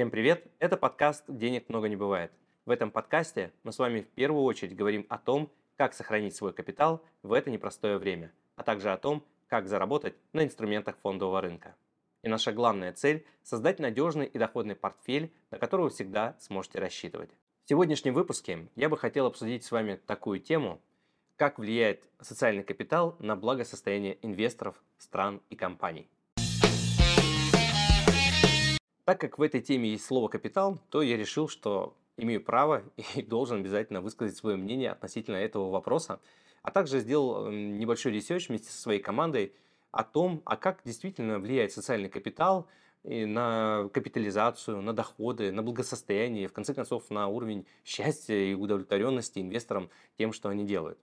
Всем привет! Это подкаст «Денег много не бывает». В этом подкасте мы с вами в первую очередь говорим о том, как сохранить свой капитал в это непростое время, а также о том, как заработать на инструментах фондового рынка. И наша главная цель – создать надежный и доходный портфель, на который вы всегда сможете рассчитывать. В сегодняшнем выпуске я бы хотел обсудить с вами такую тему, как влияет социальный капитал на благосостояние инвесторов, стран и компаний. Так как в этой теме есть слово «капитал», то я решил, что имею право и должен обязательно высказать свое мнение относительно этого вопроса, а также сделал небольшой research вместе со своей командой о том, а как действительно влияет социальный капитал на капитализацию, на доходы, на благосостояние, в конце концов, на уровень счастья и удовлетворенности инвесторам тем, что они делают.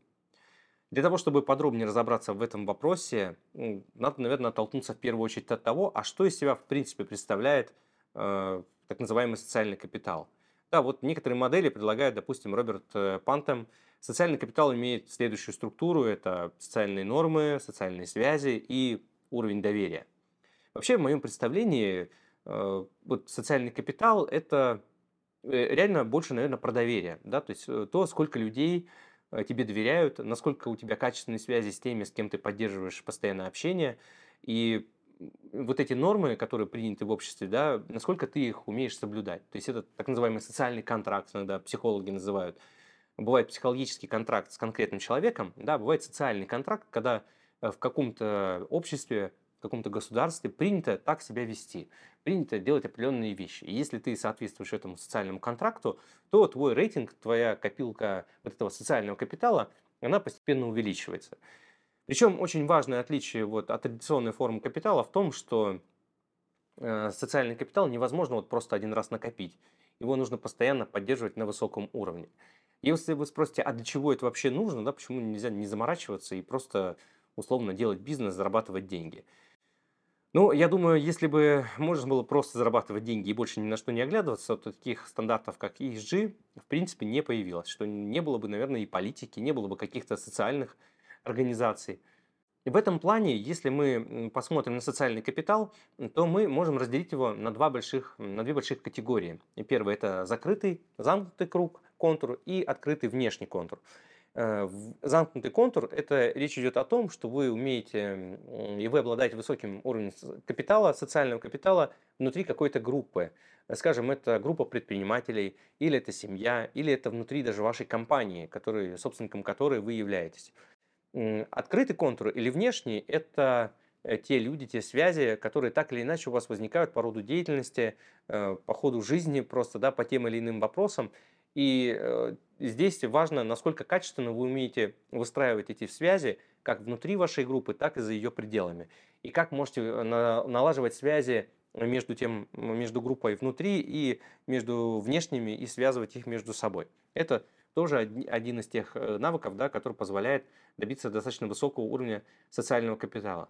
Для того, чтобы подробнее разобраться в этом вопросе, надо, наверное, оттолкнуться в первую очередь от того, а что из себя в принципе представляет Э, так называемый социальный капитал. Да, вот некоторые модели предлагают, допустим, Роберт э, Пантем. Социальный капитал имеет следующую структуру. Это социальные нормы, социальные связи и уровень доверия. Вообще, в моем представлении, э, вот социальный капитал – это реально больше, наверное, про доверие. Да? То есть то, сколько людей тебе доверяют, насколько у тебя качественные связи с теми, с кем ты поддерживаешь постоянное общение. И вот эти нормы, которые приняты в обществе, да, насколько ты их умеешь соблюдать. То есть это так называемый социальный контракт, иногда психологи называют. Бывает психологический контракт с конкретным человеком, да, бывает социальный контракт, когда э, в каком-то обществе, в каком-то государстве принято так себя вести, принято делать определенные вещи. И если ты соответствуешь этому социальному контракту, то твой рейтинг, твоя копилка вот этого социального капитала, она постепенно увеличивается. Причем очень важное отличие вот от традиционной формы капитала в том, что э, социальный капитал невозможно вот просто один раз накопить. Его нужно постоянно поддерживать на высоком уровне. Если вы спросите, а для чего это вообще нужно, да, почему нельзя не заморачиваться и просто условно делать бизнес, зарабатывать деньги? Ну, я думаю, если бы можно было просто зарабатывать деньги и больше ни на что не оглядываться, то таких стандартов, как ESG, в принципе, не появилось. Что не было бы, наверное, и политики, не было бы каких-то социальных организаций. И в этом плане, если мы посмотрим на социальный капитал, то мы можем разделить его на, два больших, на две больших категории. И первое – это закрытый, замкнутый круг, контур и открытый внешний контур. Э, замкнутый контур – это речь идет о том, что вы умеете и вы обладаете высоким уровнем капитала, социального капитала внутри какой-то группы. Скажем, это группа предпринимателей, или это семья, или это внутри даже вашей компании, который, собственником которой вы являетесь. Открытый контур или внешний – это э, те люди, те связи, которые так или иначе у вас возникают по роду деятельности, э, по ходу жизни, просто да, по тем или иным вопросам. И э, здесь важно, насколько качественно вы умеете выстраивать эти связи, как внутри вашей группы, так и за ее пределами. И как можете налаживать связи между, тем, между группой внутри и между внешними и связывать их между собой. Это тоже один из тех э, навыков, да, который позволяет добиться достаточно высокого уровня социального капитала.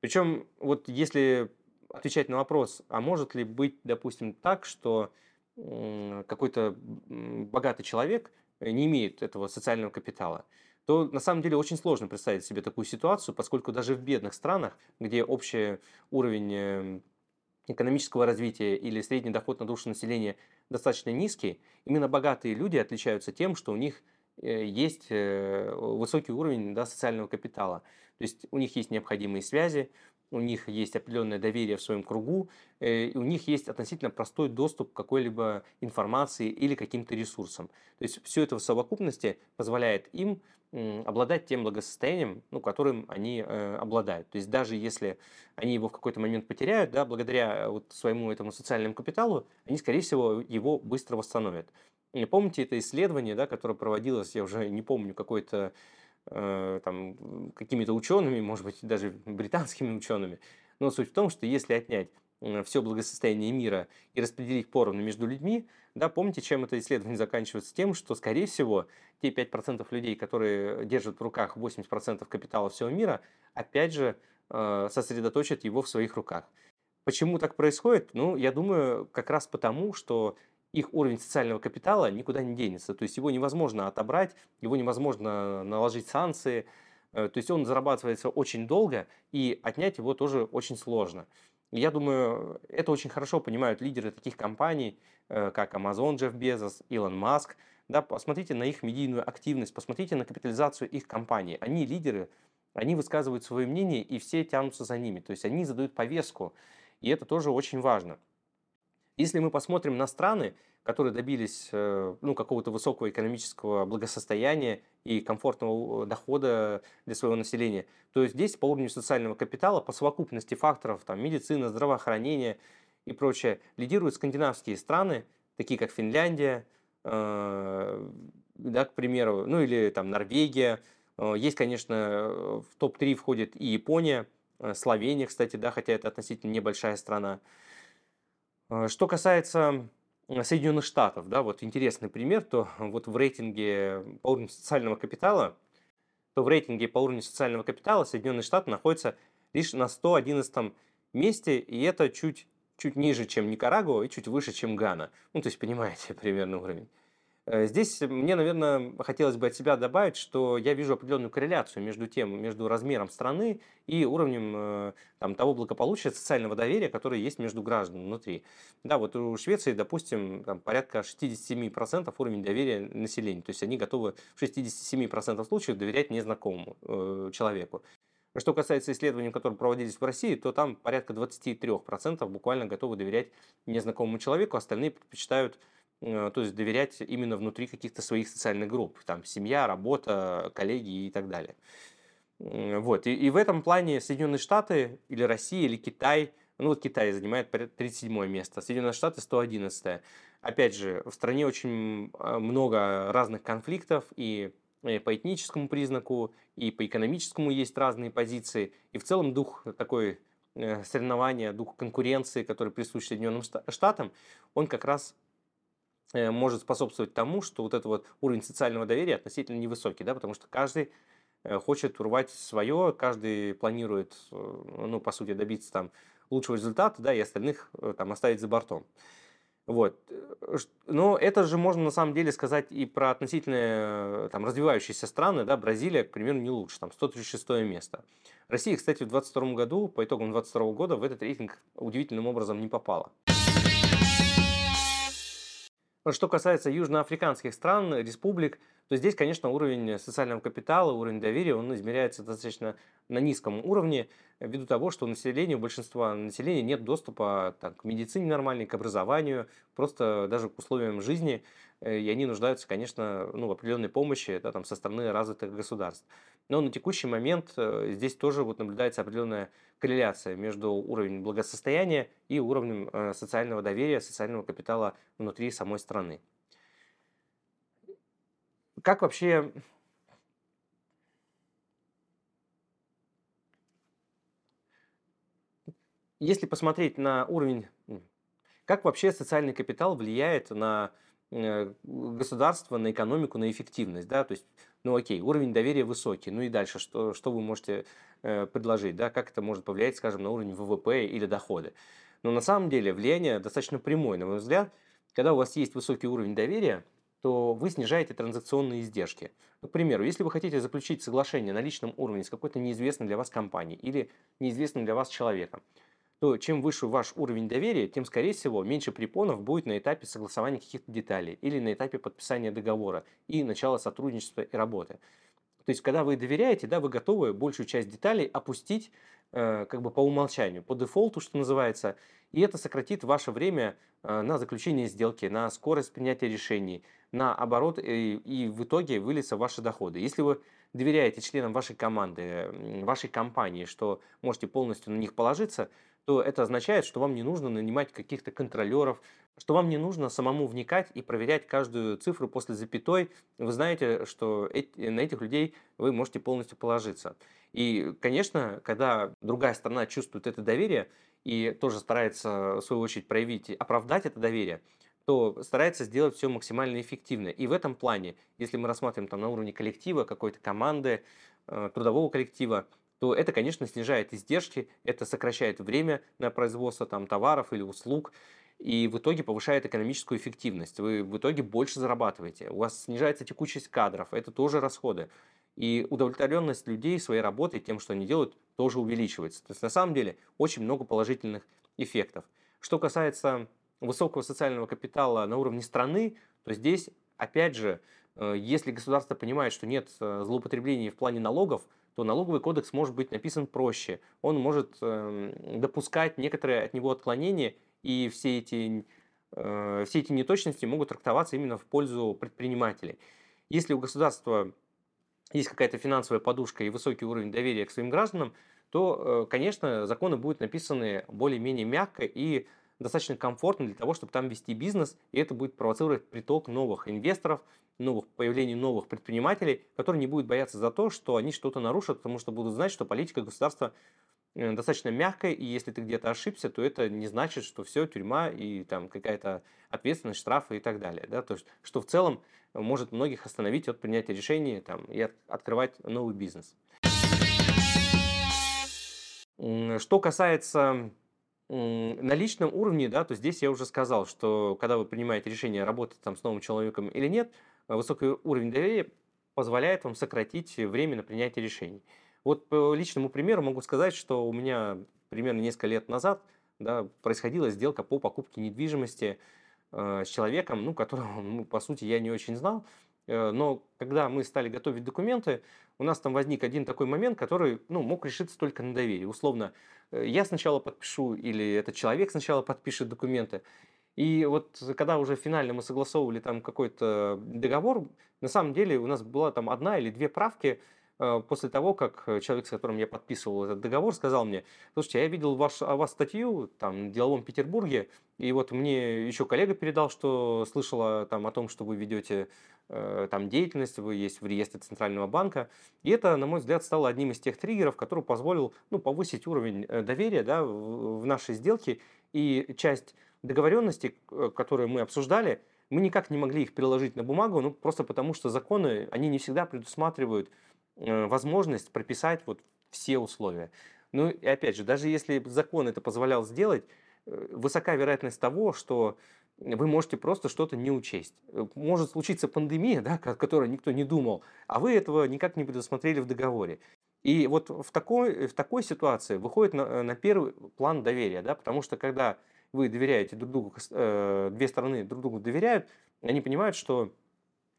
Причем, вот если отвечать на вопрос, а может ли быть, допустим, так, что какой-то богатый человек не имеет этого социального капитала, то на самом деле очень сложно представить себе такую ситуацию, поскольку даже в бедных странах, где общий уровень э, экономического развития или средний доход на душу населения достаточно низкий, именно богатые люди отличаются тем, что у них э, есть э, высокий уровень да, социального капитала. То есть у них есть необходимые связи, у них есть определенное доверие в своем кругу, э, и у них есть относительно простой доступ к какой-либо информации или каким-то ресурсам. То есть все это в совокупности позволяет им обладать тем благосостоянием, ну, которым они э, обладают. То есть даже если они его в какой-то момент потеряют, да, благодаря вот своему этому социальному капиталу, они, скорее всего, его быстро восстановят. И помните это исследование, да, которое проводилось, я уже не помню, какой-то Э, там, какими-то учеными, может быть, даже британскими учеными. Но суть в том, что если отнять э, все благосостояние мира и распределить поровну между людьми, да, помните, чем это исследование заканчивается? Тем, что, скорее всего, те 5% людей, которые держат в руках 80% капитала всего мира, опять же, э, сосредоточат его в своих руках. Почему так происходит? Ну, я думаю, как раз потому, что их уровень социального капитала никуда не денется. То есть его невозможно отобрать, его невозможно наложить санкции. Э, то есть он зарабатывается очень долго, и отнять его тоже очень сложно. Я думаю, это очень хорошо понимают лидеры таких компаний, э, как Amazon, Джефф Безос, Илон Маск. Да, посмотрите на их медийную активность, посмотрите на капитализацию их компаний. Они лидеры, они высказывают свое мнение, и все тянутся за ними. То есть они задают повестку, и это тоже очень важно. Если мы посмотрим на страны, которые добились э, ну, какого-то высокого экономического благосостояния и комфортного дохода для своего населения, то здесь по уровню социального капитала, по совокупности факторов, там, медицина, здравоохранение и прочее, лидируют скандинавские страны, такие как Финляндия, э, да, к примеру, ну или там Норвегия. Э, есть, конечно, в топ-3 входит и Япония, Словения, кстати, да, хотя это относительно небольшая страна. Э, что касается Соединенных Штатов, да, вот интересный пример, то вот в рейтинге по уровню социального капитала, то в рейтинге по уровню социального капитала Соединенные Штаты находятся лишь на 111 месте, и это чуть, чуть ниже, чем Никарагуа, и чуть выше, чем Гана. Ну, то есть, понимаете, примерно уровень. Э, здесь мне, наверное, хотелось бы от себя добавить, что я вижу определенную корреляцию между тем, между размером страны и уровнем э, там, того благополучия, социального доверия, которое есть между гражданами внутри. Да, вот у Швеции, допустим, там, порядка 67% уровень доверия населения. То есть они готовы в 67% случаев доверять незнакомому э, человеку. Что касается исследований, которые проводились в России, то там порядка 23% буквально готовы доверять незнакомому человеку, остальные предпочитают то есть доверять именно внутри каких-то своих социальных групп, там семья, работа, коллеги и так далее. Вот. И, и в этом плане Соединенные Штаты или Россия или Китай, ну вот Китай занимает 37 место, Соединенные Штаты 111. Опять же, в стране очень а, много разных конфликтов и по этническому признаку, и по экономическому есть разные позиции. И в целом дух такой э, соревнования, дух конкуренции, который присущ Соединенным Штатам, он как раз Э, может способствовать тому, что вот этот вот уровень социального доверия относительно невысокий, да, потому что каждый э, хочет урвать свое, каждый планирует, э, ну, по сути, добиться там лучшего результата, да, и остальных там оставить за бортом. Вот. Но это же можно на самом деле сказать и про относительно там, развивающиеся страны. Да, Бразилия, к примеру, не лучше, там 136 место. Россия, кстати, в 2022 году, по итогам 2022 года, в этот рейтинг удивительным образом не попала. Что касается южноафриканских стран, республик, то здесь, конечно, уровень социального капитала, уровень доверия, он измеряется достаточно на низком уровне, ввиду того, что у населения, у большинства населения нет доступа так, к медицине нормальной, к образованию, просто даже к условиям жизни, э, и они нуждаются, конечно, ну, в определенной помощи да, там, со стороны развитых государств. Но на текущий момент э, здесь тоже вот наблюдается определенная корреляция между уровнем благосостояния и уровнем э, социального доверия, социального капитала внутри самой страны. Как вообще если посмотреть на уровень, как вообще социальный капитал влияет на э, государство, на экономику, на эффективность, да, то есть, ну окей, уровень доверия высокий, ну и дальше, что, что вы можете э, предложить, да, как это может повлиять, скажем, на уровень ВВП или доходы. Но на самом деле влияние достаточно прямое, на мой взгляд, когда у вас есть высокий уровень доверия, то вы снижаете транзакционные издержки. Ну, к примеру, если вы хотите заключить соглашение на личном уровне с какой-то неизвестной для вас компанией или неизвестным для вас человеком, то чем выше ваш уровень доверия, тем, скорее всего, меньше препонов будет на этапе согласования каких-то деталей или на этапе подписания договора и начала сотрудничества и работы. То есть, когда вы доверяете, да, вы готовы большую часть деталей опустить э, как бы по умолчанию, по дефолту, что называется, и это сократит ваше время э, на заключение сделки, на скорость принятия решений, на оборот, и, и в итоге выльются ваши доходы. Если вы доверяете членам вашей команды, вашей компании, что можете полностью на них положиться, то это означает, что вам не нужно нанимать каких-то контролеров, что вам не нужно самому вникать и проверять каждую цифру после запятой. Вы знаете, что на этих людей вы можете полностью положиться. И, конечно, когда другая сторона чувствует это доверие и тоже старается, в свою очередь, проявить, оправдать это доверие, то старается сделать все максимально эффективно. И в этом плане, если мы рассматриваем там на уровне коллектива, какой-то команды, э, трудового коллектива, то это, конечно, снижает издержки, это сокращает время на производство там, товаров или услуг, и в итоге повышает экономическую эффективность. Вы в итоге больше зарабатываете, у вас снижается текучесть кадров, это тоже расходы. И удовлетворенность людей своей работой, тем, что они делают, тоже увеличивается. То есть на самом деле очень много положительных эффектов. Что касается высокого социального капитала на уровне страны, то здесь, опять же, э, если государство понимает, что нет э, злоупотреблений в плане налогов, то налоговый кодекс может быть написан проще. Он может эм, допускать некоторые от него отклонения, и все эти, э, все эти неточности могут трактоваться именно в пользу предпринимателей. Если у государства есть какая-то финансовая подушка и высокий уровень доверия к своим гражданам, то, конечно, законы будут написаны более-менее мягко и достаточно комфортно для того, чтобы там вести бизнес, и это будет провоцировать приток новых инвесторов, новых, появление новых предпринимателей, которые не будут бояться за то, что они что-то нарушат, потому что будут знать, что политика государства э, достаточно мягкая, и если ты где-то ошибся, то это не значит, что все, тюрьма и там какая-то ответственность, штрафы и так далее. Да? То есть, что в целом может многих остановить от принятия решений там, и от, открывать новый бизнес. Что касается на личном уровне, да, то здесь я уже сказал, что когда вы принимаете решение работать там с новым человеком или нет, высокий уровень доверия позволяет вам сократить время на принятие решений. Вот по личному примеру могу сказать, что у меня примерно несколько лет назад да, происходила сделка по покупке недвижимости э, с человеком, ну, которого, ну, по сути, я не очень знал. Э, но когда мы стали готовить документы, у нас там возник один такой момент, который ну, мог решиться только на доверии. Условно, э, я сначала подпишу или этот человек сначала подпишет документы. И вот когда уже финально мы согласовывали там какой-то договор, на самом деле у нас была там одна или две правки, Э, после того, как э, человек, с которым я подписывал этот договор, сказал мне, слушайте, я видел ваш, о вас статью там, в деловом Петербурге, и вот мне еще коллега передал, что слышала там, о том, что вы ведете э, там деятельность, вы есть в реестре Центрального банка. И это, на мой взгляд, стало одним из тех триггеров, который позволил ну, повысить уровень доверия да, в, в нашей сделке. И часть договоренностей, которые мы обсуждали, мы никак не могли их переложить на бумагу, ну, просто потому что законы, они не всегда предусматривают Э, возможность прописать вот все условия. Ну и опять же, даже если закон это позволял сделать, э, высока вероятность того, что вы можете просто что-то не учесть. Э, может случиться пандемия, да, о которой никто не думал, а вы этого никак не предусмотрели в договоре. И вот в такой, в такой ситуации выходит на, на первый план доверия, да, потому что когда вы доверяете друг другу, э, две стороны друг другу доверяют, они понимают, что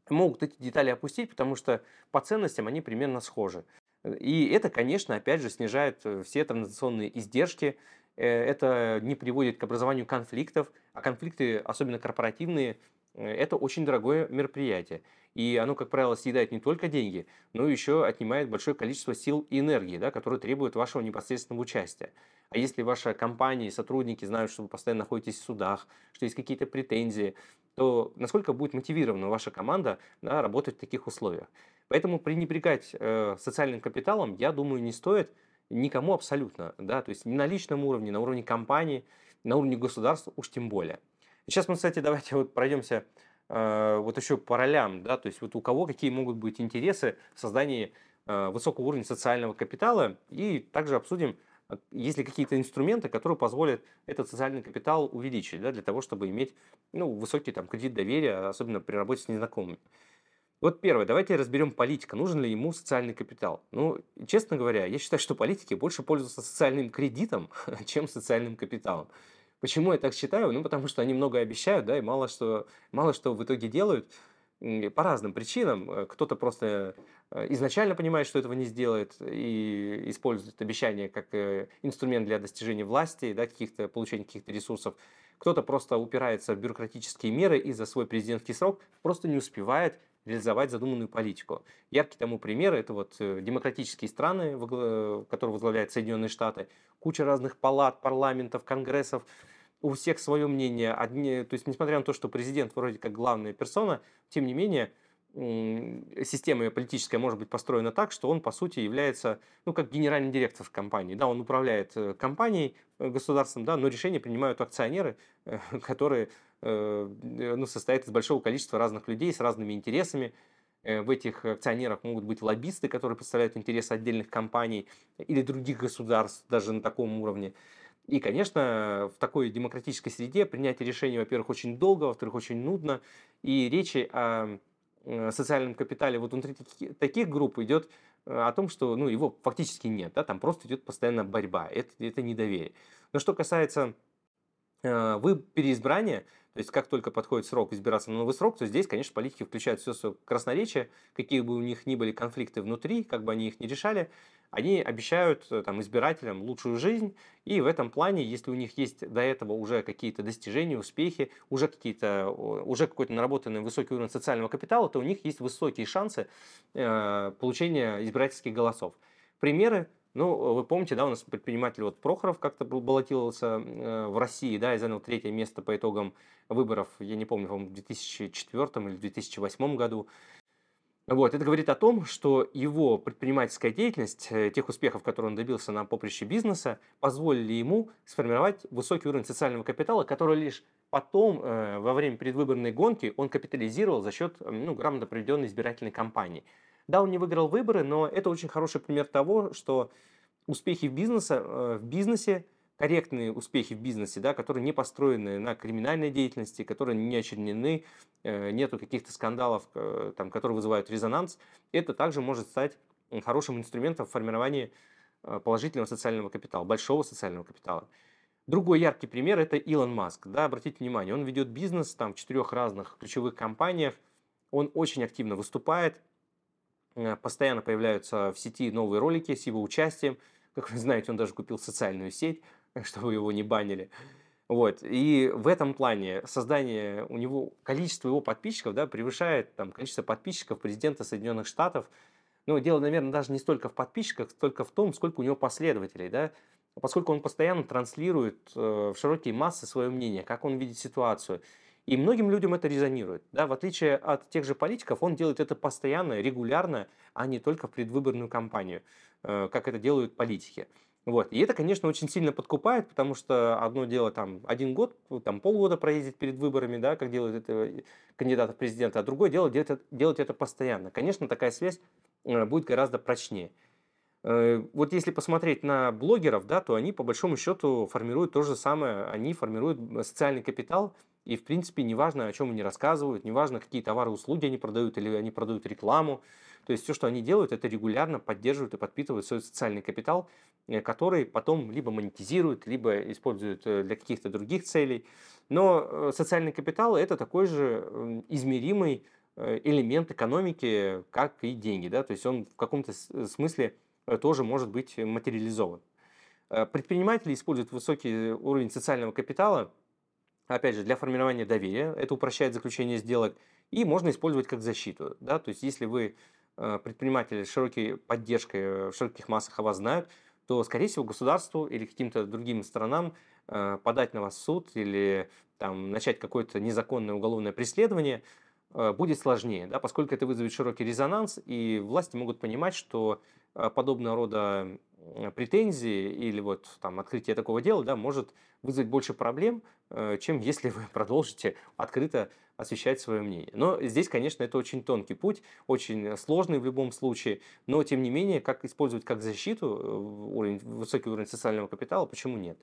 могут эти детали опустить, потому что по ценностям они примерно схожи. И это, конечно, опять же снижает э, все транзакционные издержки, э, это не приводит к образованию конфликтов, а конфликты, особенно корпоративные, э, это очень дорогое мероприятие. И оно, как правило, съедает не только деньги, но еще отнимает большое количество сил и энергии, да, которые требуют вашего непосредственного участия. А если ваша компания и сотрудники знают, что вы постоянно находитесь в судах, что есть какие-то претензии, то насколько будет мотивирована ваша команда да, работать в таких условиях. Поэтому пренебрегать э, социальным капиталом, я думаю, не стоит никому абсолютно. Да? То есть ни на личном уровне, на уровне компании, на уровне государства уж тем более. Сейчас мы, кстати, давайте вот пройдемся э, вот еще по ролям. Да? То есть вот у кого какие могут быть интересы в создании э, высокого уровня социального капитала. И также обсудим, а, есть ли какие-то инструменты, которые позволят этот социальный капитал увеличить, да, для того, чтобы иметь ну, высокий там, кредит доверия, особенно при работе с незнакомыми. Вот первое, давайте разберем политика. Нужен ли ему социальный капитал? Ну, честно говоря, я считаю, что политики больше пользуются социальным кредитом, чем социальным капиталом. Почему я так считаю? Ну, потому что они много обещают, да, и мало что, мало что в итоге делают по разным причинам. Э, кто-то просто э, изначально понимает, что этого не сделает, и использует обещание как э, инструмент для достижения власти, да, каких-то, получения каких-то ресурсов. Кто-то просто упирается в бюрократические меры и за свой президентский срок просто не успевает реализовать задуманную политику. Яркий тому пример – это вот демократические страны, которые возглавляют Соединенные Штаты, куча разных палат, парламентов, конгрессов, у всех свое мнение. Одни, то есть, несмотря на то, что президент вроде как главная персона, тем не менее, система политическая может быть построена так, что он, по сути, является, ну, как генеральный директор компании. Да, он управляет э, компанией, э, государством, да, но решения принимают акционеры, э, которые ну, состоят из большого количества разных людей с разными интересами. В этих акционерах могут быть лоббисты, которые представляют интересы отдельных компаний или других государств, даже на таком уровне. И, конечно, в такой демократической среде принятие решений, во-первых, очень долго, во-вторых, очень нудно. И речи о э, социальном капитале вот внутри таки- таких групп идет э, о том, что ну, его фактически нет, да, там просто идет постоянно борьба, это, это недоверие. Но что касается э, вы переизбрания, то есть как только подходит срок избираться на новый срок, то здесь, конечно, политики включают все свое красноречие, какие бы у них ни были конфликты внутри, как бы они их не решали, они обещают э, там, избирателям лучшую жизнь, и в этом плане, если у них есть до этого уже какие-то достижения, успехи, уже, какие-то, уже какой-то наработанный высокий уровень социального капитала, то у них есть высокие шансы э, получения избирательских голосов. Примеры ну, вы помните, да, у нас предприниматель вот Прохоров как-то баллотировался э, в России, да, и занял третье место по итогам выборов, я не помню, по-моему, в 2004 или 2008 году. Вот, это говорит о том, что его предпринимательская деятельность, э, тех успехов, которые он добился на поприще бизнеса, позволили ему сформировать высокий уровень социального капитала, который лишь потом, э, во время предвыборной гонки, он капитализировал за счет ну, грамотно проведенной избирательной кампании. Да, он не выиграл выборы, но это очень хороший пример того, что успехи в, бизнесе, э, в бизнесе корректные успехи в бизнесе, да, которые не построены на криминальной деятельности, которые не очернены, э, нету каких-то скандалов, э, там, которые вызывают резонанс, это также может стать хорошим инструментом в формировании положительного социального капитала, большого социального капитала. Другой яркий пример – это Илон Маск. Да, обратите внимание, он ведет бизнес там, в четырех разных ключевых компаниях, он очень активно выступает, постоянно появляются в сети новые ролики с его участием. Как вы знаете, он даже купил социальную сеть, чтобы его не банили. Вот. И в этом плане создание у него, количество его подписчиков да, превышает там, количество подписчиков президента Соединенных Штатов. Но дело, наверное, даже не столько в подписчиках, столько в том, сколько у него последователей. Да? Поскольку он постоянно транслирует э, в широкие массы свое мнение, как он видит ситуацию. И многим людям это резонирует. Да? В отличие от тех же политиков, он делает это постоянно, регулярно, а не только в предвыборную кампанию, э, как это делают политики. Вот. И это, конечно, очень сильно подкупает, потому что одно дело там один год, там полгода проездить перед выборами, да, как делают это кандидаты в президента, а другое дело делать это, делать это постоянно. Конечно, такая связь э, будет гораздо прочнее. Э, вот если посмотреть на блогеров, да, то они по большому счету формируют то же самое, они формируют социальный капитал, и в принципе неважно, о чем они рассказывают, неважно, какие товары и услуги они продают, или они продают рекламу, то есть все, что они делают, это регулярно поддерживают и подпитывают свой социальный капитал, э, который потом либо монетизируют, либо используют э, для каких-то других целей. Но э, социальный капитал – это такой же измеримый элемент экономики, как и деньги. Да? То есть он в каком-то смысле тоже может быть материализован. Предприниматели используют высокий уровень социального капитала, опять же, для формирования доверия. Это упрощает заключение сделок. И можно использовать как защиту. Да? То есть если вы Э, предприниматели с широкой поддержкой э, в широких массах о вас знают, то, скорее всего, государству или каким-то другим странам э, подать на вас суд или там, начать какое-то незаконное уголовное преследование будет сложнее, да, поскольку это вызовет широкий резонанс, и власти могут понимать, что подобного рода претензии или вот там открытие такого дела да, может вызвать больше проблем, чем если вы продолжите открыто освещать свое мнение. Но здесь, конечно, это очень тонкий путь, очень сложный в любом случае, но тем не менее, как использовать как защиту э, уровень, высокий уровень социального капитала, почему нет?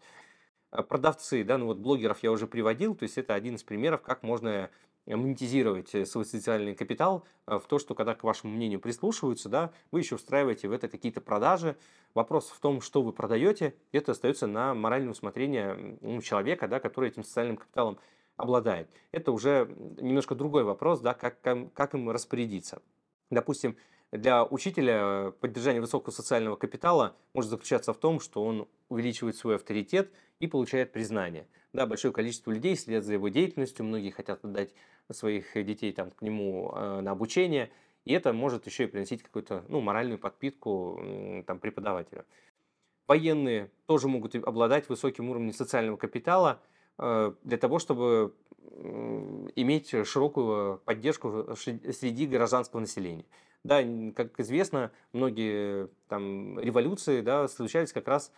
А продавцы, да, ну вот блогеров я уже приводил, то есть это один из примеров, как можно монетизировать э, свой социальный капитал э, в то, что когда к вашему мнению прислушиваются, да, вы еще устраиваете в это какие-то продажи. Вопрос в том, что вы продаете, это остается на моральное усмотрение человека, да, который этим социальным капиталом обладает. Это уже немножко другой вопрос, да, как, как им распорядиться. Допустим, для учителя поддержание высокого социального капитала может заключаться в том, что он увеличивает свой авторитет и получает признание. Да, большое количество людей следят за его деятельностью, многие хотят отдать своих детей там, к нему э, на обучение, и это может еще и приносить какую-то ну, моральную подпитку там, преподавателю. Военные тоже могут обладать высоким уровнем социального капитала – Э, для того, чтобы иметь широкую поддержку среди гражданского населения. Да, как известно, многие там, революции да, случались как раз,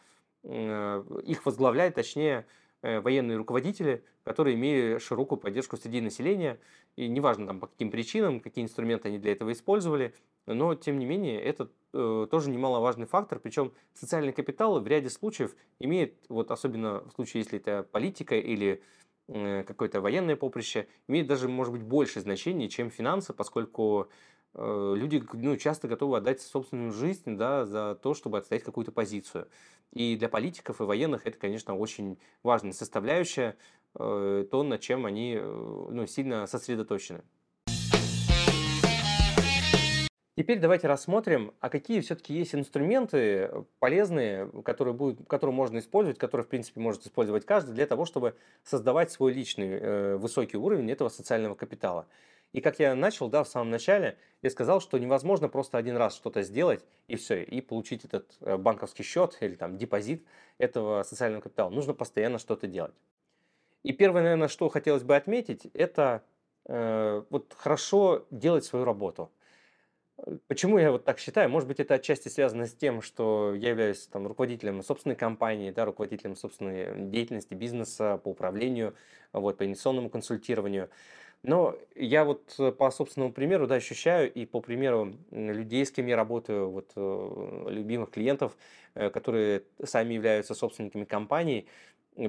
э, их возглавляют, точнее, э, военные руководители, которые имели широкую поддержку среди населения, и неважно там, по каким причинам, какие инструменты они для этого использовали, но тем не менее это э, тоже немаловажный фактор, причем социальный капитал в ряде случаев имеет, вот особенно в случае, если это политика или э, какое-то военное поприще, имеет даже, может быть, больше значения, чем финансы, поскольку э, люди ну, часто готовы отдать собственную жизнь да, за то, чтобы отстоять какую-то позицию. И для политиков и военных это, конечно, очень важная составляющая, э, то, над чем они э, ну, сильно сосредоточены. Теперь давайте рассмотрим, а какие все-таки есть инструменты э, полезные, которые, будут, которые можно использовать, которые, в принципе, может использовать каждый для того, чтобы создавать свой личный э, высокий уровень этого социального капитала. И как я начал, да, в самом начале, я сказал, что невозможно просто один раз что-то сделать и все, и получить этот э, банковский счет или там депозит этого социального капитала. Нужно постоянно что-то делать. И первое, наверное, что хотелось бы отметить, это э, вот хорошо делать свою работу. Почему я вот так считаю? Может быть, это отчасти связано с тем, что я являюсь там, руководителем собственной компании, да, руководителем собственной деятельности, бизнеса по управлению, вот, по инвестиционному консультированию. Но я вот э, по собственному примеру да, ощущаю и по примеру людей, с кем я работаю, вот, э, любимых клиентов, э, которые сами являются собственниками компаний,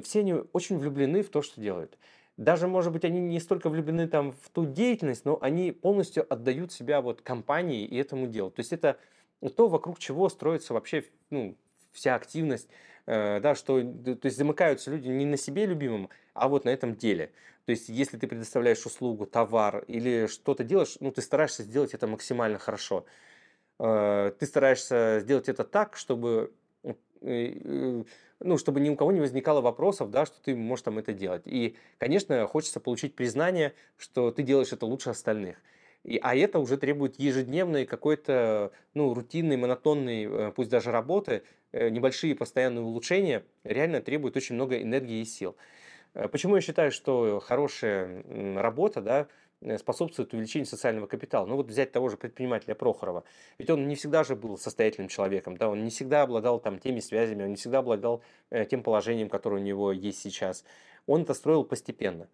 все они очень влюблены в то, что делают даже, может быть, они не столько влюблены там в ту деятельность, но они полностью отдают себя вот компании и этому делу. То есть это то, вокруг чего строится вообще ну, вся активность, э, да, что, то есть замыкаются люди не на себе любимом, а вот на этом деле. То есть если ты предоставляешь услугу, товар или что-то делаешь, ну, ты стараешься сделать это максимально хорошо. Э, ты стараешься сделать это так, чтобы э, ну, чтобы ни у кого не возникало вопросов, да, что ты можешь там это делать. И, конечно, хочется получить признание, что ты делаешь это лучше остальных. И, а это уже требует ежедневной какой-то, ну, рутинной, монотонной, э, пусть даже работы, э, небольшие постоянные улучшения реально требуют очень много энергии и сил. Э, почему я считаю, что хорошая работа, да, способствует увеличению социального капитала. Ну вот взять того же предпринимателя Прохорова. Ведь он не всегда же был состоятельным человеком, да, он не всегда обладал там теми связями, он не всегда обладал тем положением, которое у него есть сейчас. Он это строил постепенно.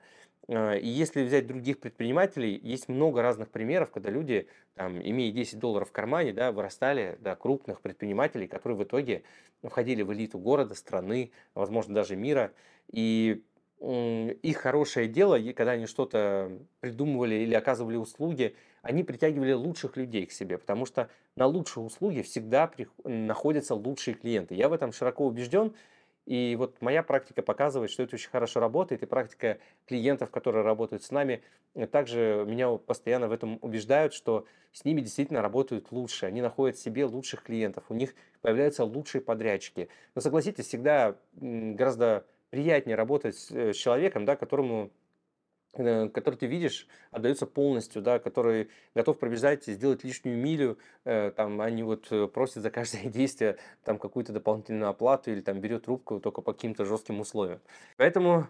Э, и если взять других предпринимателей, есть много разных примеров, когда люди, там, имея 10 долларов в кармане, да, вырастали до крупных предпринимателей, которые в итоге входили в элиту города, страны, возможно, даже мира. И их хорошее дело, когда они что-то придумывали или оказывали услуги, они притягивали лучших людей к себе, потому что на лучшие услуги всегда находятся лучшие клиенты. Я в этом широко убежден, и вот моя практика показывает, что это очень хорошо работает, и практика клиентов, которые работают с нами, э, также меня постоянно в этом убеждают, что с ними действительно работают лучше, они находят себе лучших клиентов, у них появляются лучшие подрядчики. Но согласитесь, всегда гораздо приятнее работать с э, человеком, да, которому который ты видишь, отдается полностью, да, который готов пробежать, сделать лишнюю милю, э, там, а не вот просит за каждое действие там какую-то дополнительную оплату или там берет трубку только по каким-то жестким условиям. Поэтому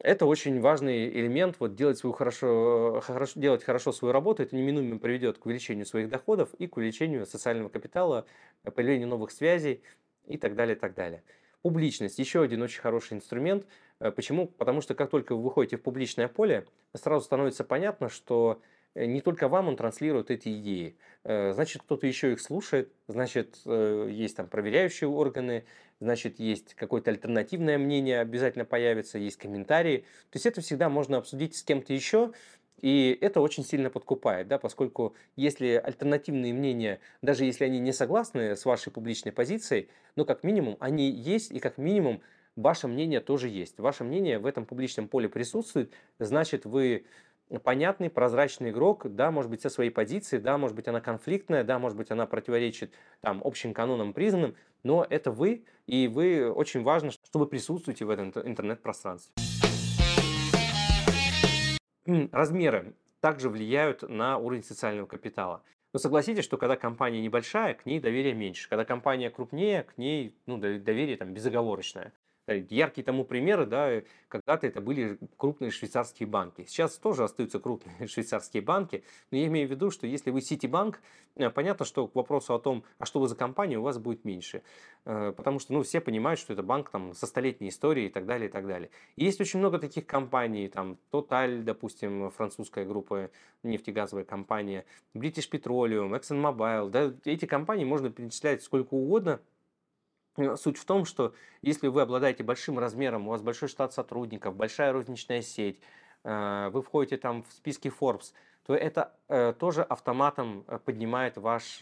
это очень важный элемент, вот делать, свою хорошо, хорошо, делать хорошо свою работу, это неминуемо приведет к увеличению своих доходов и к увеличению социального капитала, появлению новых связей и так далее, и так далее. Публичность – еще один очень хороший инструмент. Э, почему? Потому что как только вы выходите в публичное поле, сразу становится понятно, что э, не только вам он транслирует эти идеи. Э, значит, кто-то еще их слушает, значит, есть там проверяющие органы, значит, есть какое-то альтернативное мнение обязательно появится, есть комментарии. То есть это всегда можно обсудить с кем-то еще, и это очень сильно подкупает, да, поскольку если альтернативные мнения, даже если они не согласны с вашей публичной позицией, но как минимум они есть, и как минимум ваше мнение тоже есть. Ваше мнение в этом публичном поле присутствует, значит, вы понятный, прозрачный игрок, да, может быть, со своей позиции, да, может быть, она конфликтная, да, может быть, она противоречит там общим канонам признанным, но это вы, и вы очень важно, что вы присутствуете в этом интернет-пространстве. Размеры также влияют на уровень социального капитала. Но согласитесь, что когда компания небольшая, к ней доверие меньше. Когда компания крупнее, к ней ну, доверие там, безоговорочное. Э, яркие тому примеры, да, когда-то это были крупные швейцарские банки. Сейчас тоже остаются крупные швейцарские банки, но я имею в виду, что если вы Ситибанк, э, понятно, что к вопросу о том, а что вы за компания, у вас будет меньше. Э, потому что ну, все понимают, что это банк там, со столетней историей и так далее, и так далее. И есть очень много таких компаний, там Total, допустим, французская группа, нефтегазовая компания, British Petroleum, ExxonMobil, да, эти компании можно перечислять сколько угодно, Э, суть в том, что если вы обладаете большим размером, у вас большой штат сотрудников, большая розничная сеть, э, вы входите там в списки Forbes, то это э, тоже автоматом поднимает ваш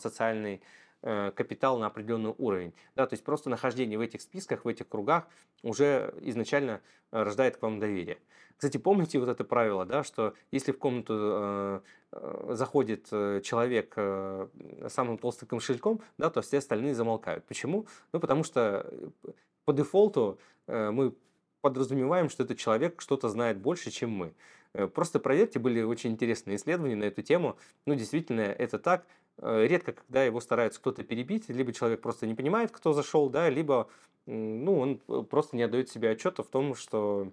социальный капитал на определенный уровень. Да, то есть просто нахождение в этих списках, в этих кругах уже изначально рождает к вам доверие. Кстати, помните вот это правило, да, что если в комнату э, э, заходит э, человек э, самым толстым кошельком, да, то все остальные замолкают. Почему? Ну, потому что э, по дефолту э, мы подразумеваем, что этот человек что-то знает больше, чем мы. Э, просто проверьте, были очень интересные исследования на эту тему. Ну, действительно, это так. Редко, когда его стараются кто-то перебить, либо человек просто не понимает, кто зашел, да, либо ну, он просто не отдает себе отчета в том, что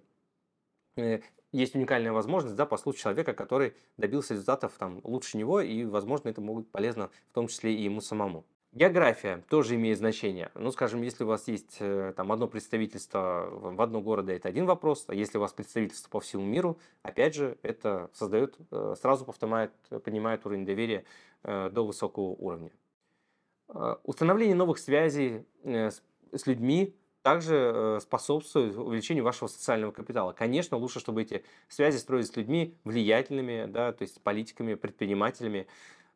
Э, есть уникальная возможность да, послушать человека, который добился результатов там, лучше него, и, возможно, это быть полезно в том числе и ему самому. География тоже имеет значение. Ну, скажем, если у вас есть э, там одно представительство в одном городе, это один вопрос, а если у вас представительство по всему миру, опять же, это создает, э, сразу поднимает, поднимает уровень доверия до высокого уровня. Установление новых связей с людьми также э, способствует увеличению вашего социального капитала. Конечно, лучше, чтобы эти связи строились с людьми влиятельными, да, то есть политиками, предпринимателями.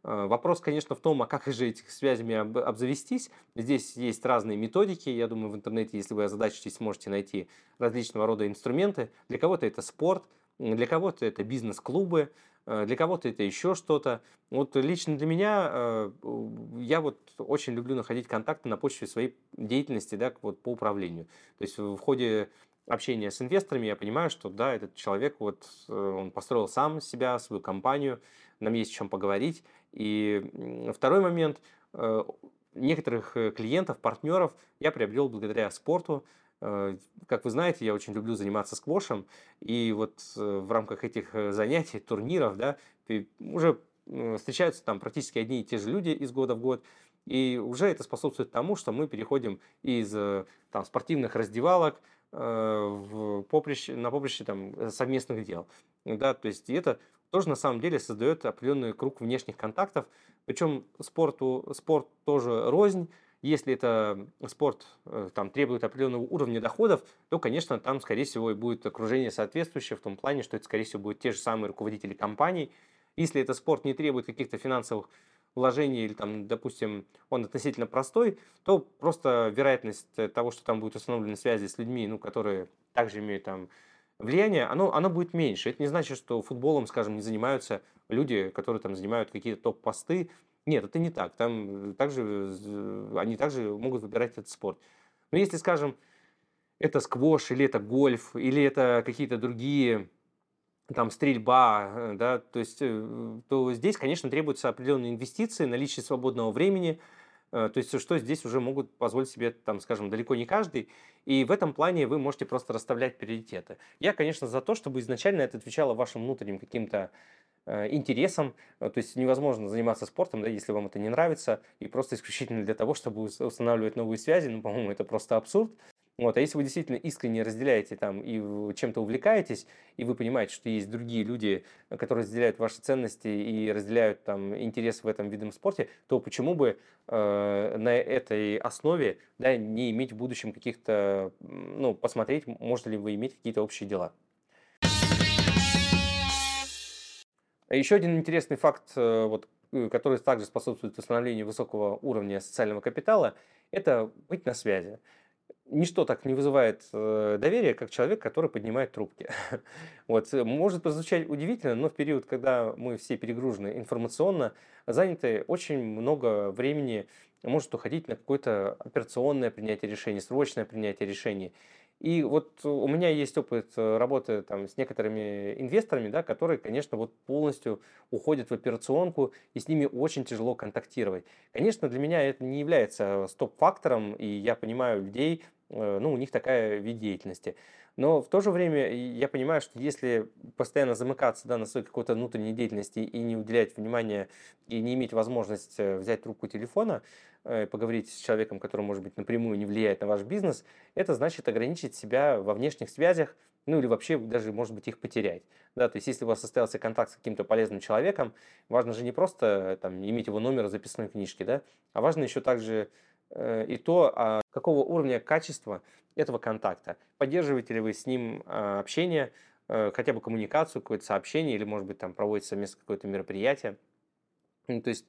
Э, вопрос, конечно, в том, а как же этих связями обзавестись. Здесь есть разные методики. Я думаю, в интернете, если вы озадачитесь, можете найти различного рода инструменты. Для кого-то это спорт, для кого-то это бизнес-клубы, Э, для кого-то это еще что-то. Вот лично для меня, э, я вот очень люблю находить контакты на почве своей деятельности да, вот по управлению. То есть в ходе общения с инвесторами я понимаю, что да, этот человек, вот э, он построил сам себя, свою компанию, нам есть о чем поговорить. И второй момент, некоторых клиентов, партнеров я приобрел благодаря спорту, Э, как вы знаете, я очень люблю заниматься сквошем, и вот э, в рамках этих э, занятий, турниров, да, уже встречаются там практически одни и те же люди из года в год, и уже это способствует тому, что мы переходим из там, спортивных раздевалок в поприще, на поприще там, совместных дел. Да, то есть это тоже на самом деле создает определенный круг внешних контактов, причем спорту, спорт тоже рознь, если это спорт э, там, требует определенного уровня доходов, то, конечно, там, скорее всего, и будет окружение соответствующее в том плане, что это, скорее всего, будут те же самые руководители компаний. Если это спорт не требует каких-то финансовых вложений или, там, допустим, он относительно простой, то просто вероятность того, что там будут установлены связи с людьми, ну, которые также имеют там влияние, оно, оно будет меньше. Это не значит, что футболом, скажем, не занимаются люди, которые там занимают какие-то топ-посты, нет, это не так. Там также, они также могут выбирать этот спорт. Но если, скажем, это сквош, или это гольф, или это какие-то другие, там, стрельба, э, да, то есть, э, то здесь, конечно, требуются определенные инвестиции, наличие свободного времени, э, то есть, что здесь уже могут позволить себе, там, скажем, далеко не каждый. И в этом плане вы можете просто расставлять приоритеты. Я, конечно, за то, чтобы изначально это отвечало вашим внутренним каким-то Э, интересом. Э, то есть невозможно заниматься спортом, да, если вам это не нравится, и просто исключительно для того, чтобы устанавливать новые связи. Ну, по-моему, это просто абсурд. Вот. А если вы действительно искренне разделяете там и чем-то увлекаетесь, и вы понимаете, что есть другие люди, которые разделяют ваши ценности и разделяют там интерес в этом видом спорте, то почему бы э, на этой основе да, не иметь в будущем каких-то, ну, посмотреть, можно ли вы иметь какие-то общие дела. Еще один интересный факт, э, вот, э, который также способствует восстановлению высокого уровня социального капитала, это быть на связи. Ничто так не вызывает э, доверия, как человек, который поднимает трубки. Вот. Может прозвучать удивительно, но в период, когда мы все перегружены информационно, заняты, очень много времени может уходить на какое-то операционное принятие решений, срочное принятие решений. И вот у меня есть опыт э, работы там, с некоторыми инвесторами, да, которые, конечно, вот полностью уходят в операционку, и с ними очень тяжело контактировать. Конечно, для меня это не является стоп-фактором, и я понимаю людей, э, ну, у них такая вид деятельности. Но в то же время я понимаю, что если постоянно замыкаться да, на своей какой-то внутренней деятельности и не уделять внимания, и не иметь возможности э, взять трубку телефона, Э, поговорить с человеком, который, может быть, напрямую не влияет на ваш бизнес, это значит ограничить себя во внешних связях, ну или вообще даже, может быть, их потерять. Да, то есть, если у вас состоялся контакт с каким-то полезным человеком, важно же не просто там, иметь его номер в записной книжке, да, а важно еще также э, и то, а какого уровня качества этого контакта. Поддерживаете ли вы с ним а, общение, э, хотя бы коммуникацию, какое-то сообщение, или, может быть, там проводится совместно какое-то мероприятие. Ну, то есть,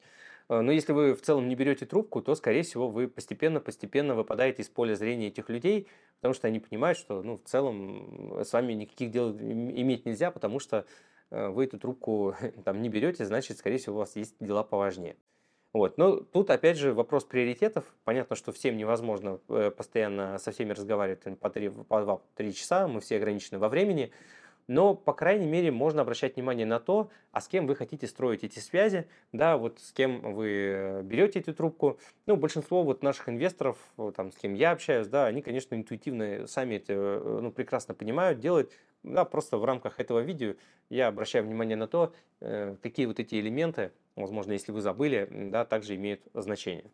э, но если вы в целом не берете трубку, то, скорее всего, вы постепенно-постепенно выпадаете из поля зрения этих людей, потому что они понимают, что, ну, в целом с вами никаких дел иметь нельзя, потому что вы эту трубку там не берете, значит, скорее всего, у вас есть дела поважнее. Вот. Но тут, опять же, вопрос приоритетов. Понятно, что всем невозможно э, постоянно со всеми разговаривать по 2-3 часа, мы все ограничены во времени. Но, по крайней мере, можно обращать внимание на то, а с кем вы хотите строить эти связи, да, вот с кем вы э, берете эту трубку. Ну, большинство вот наших инвесторов, там, с кем я общаюсь, да, они, конечно, интуитивно сами это э, ну, прекрасно понимают, делают. Да, просто в рамках этого видео я обращаю внимание на то, какие вот эти элементы возможно, если вы забыли, да, также имеют значение.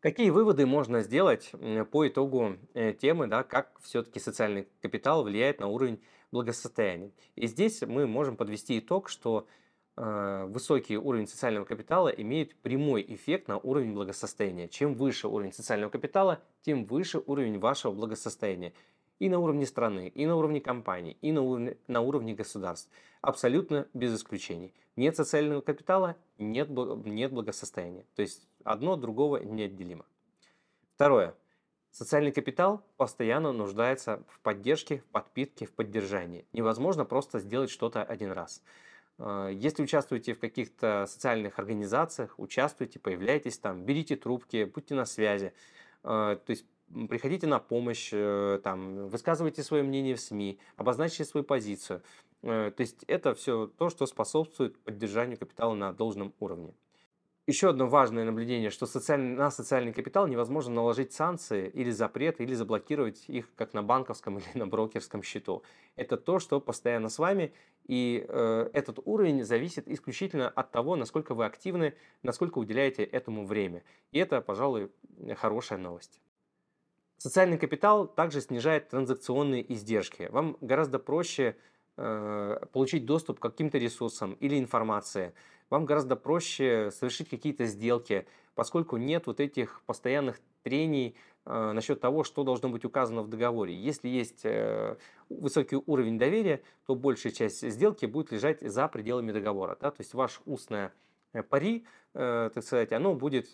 Какие выводы можно сделать по итогу э, темы, да, как все-таки социальный капитал влияет на уровень благосостояния? И здесь мы можем подвести итог, что э, высокий уровень социального капитала имеет прямой эффект на уровень благосостояния. Чем выше уровень социального капитала, тем выше уровень вашего благосостояния и на уровне страны, и на уровне компаний, и на уровне, на уровне государств. Абсолютно без исключений. Нет социального капитала, нет, нет благосостояния. То есть одно другого неотделимо. Второе. Социальный капитал постоянно нуждается в поддержке, в подпитке, в поддержании. Невозможно просто сделать что-то один раз. А, если участвуете в каких-то социальных организациях, участвуйте, появляйтесь там, берите трубки, будьте на связи. А, то есть приходите на помощь, э, там, высказывайте свое мнение в СМИ, обозначьте свою позицию. Э, то есть это все то, что способствует поддержанию капитала на должном уровне. Еще одно важное наблюдение, что социальный, на социальный капитал невозможно наложить санкции или запреты, или заблокировать их как на банковском или на брокерском счету. Это то, что постоянно с вами, и э, этот уровень зависит исключительно от того, насколько вы активны, насколько уделяете этому время. И это, пожалуй, хорошая новость. Социальный капитал также снижает транзакционные издержки. Вам гораздо проще э, получить доступ к каким-то ресурсам или информации. Вам гораздо проще совершить какие-то сделки, поскольку нет вот этих постоянных трений насчет того, что должно быть указано в договоре. Если есть э, высокий уровень доверия, то большая часть сделки будет лежать за пределами договора. Да? То есть ваш устное э, пари, э, так сказать, оно будет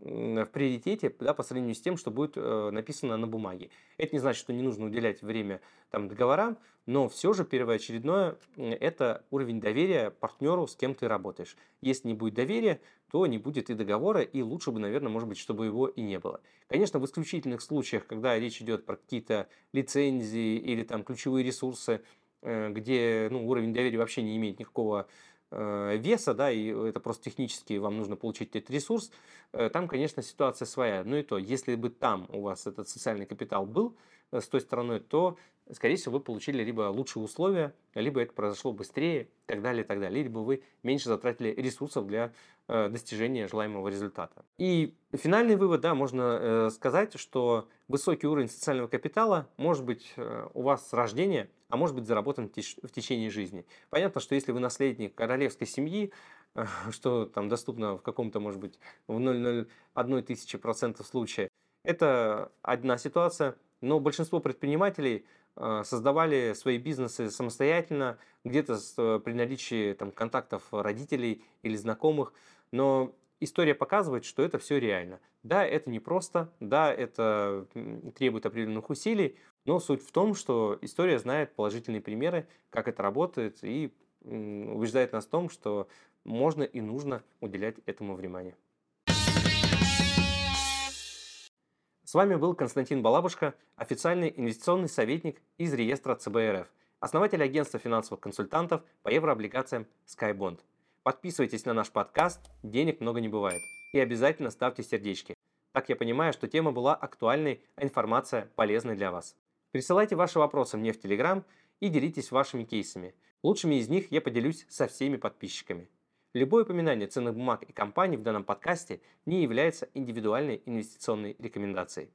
в приоритете да, по сравнению с тем, что будет э, написано на бумаге. Это не значит, что не нужно уделять время там, договорам, но все же первоочередное – это уровень доверия партнеру, с кем ты работаешь. Если не будет доверия, то не будет и договора, и лучше бы, наверное, может быть, чтобы его и не было. Конечно, в исключительных случаях, когда речь идет про какие-то лицензии или там ключевые ресурсы, э, где ну, уровень доверия вообще не имеет никакого Э, веса, да, и это просто технически вам нужно получить этот ресурс, э, там, конечно, ситуация своя. Ну и то, если бы там у вас этот социальный капитал был э, с той стороны, то, скорее всего, вы получили либо лучшие условия, либо это произошло быстрее, и так далее, и так далее. Либо вы меньше затратили ресурсов для достижения желаемого результата. И финальный вывод, да, можно сказать, что высокий уровень социального капитала может быть у вас с рождения – а может быть заработан в течение жизни. Понятно, что если вы наследник королевской семьи, что там доступно в каком-то, может быть, в 0,01 тысячи процентов случая, это одна ситуация, но большинство предпринимателей э, создавали свои бизнесы самостоятельно, где-то э, при наличии там, контактов родителей или знакомых, но история показывает, что это все реально. Да, это непросто, да, это требует определенных усилий, но суть в том, что история знает положительные примеры, как это работает, и убеждает нас в том, что можно и нужно уделять этому внимание. С вами был Константин Балабушка, официальный инвестиционный советник из реестра ЦБРФ, основатель агентства финансовых консультантов по еврооблигациям SkyBond. Подписывайтесь на наш подкаст «Денег много не бывает» и обязательно ставьте сердечки. Так я понимаю, что тема была актуальной, а информация полезной для вас. Присылайте ваши вопросы мне в Телеграм и делитесь вашими кейсами. Лучшими из них я поделюсь со всеми подписчиками. Любое упоминание ценных бумаг и компаний в данном подкасте не является индивидуальной инвестиционной рекомендацией.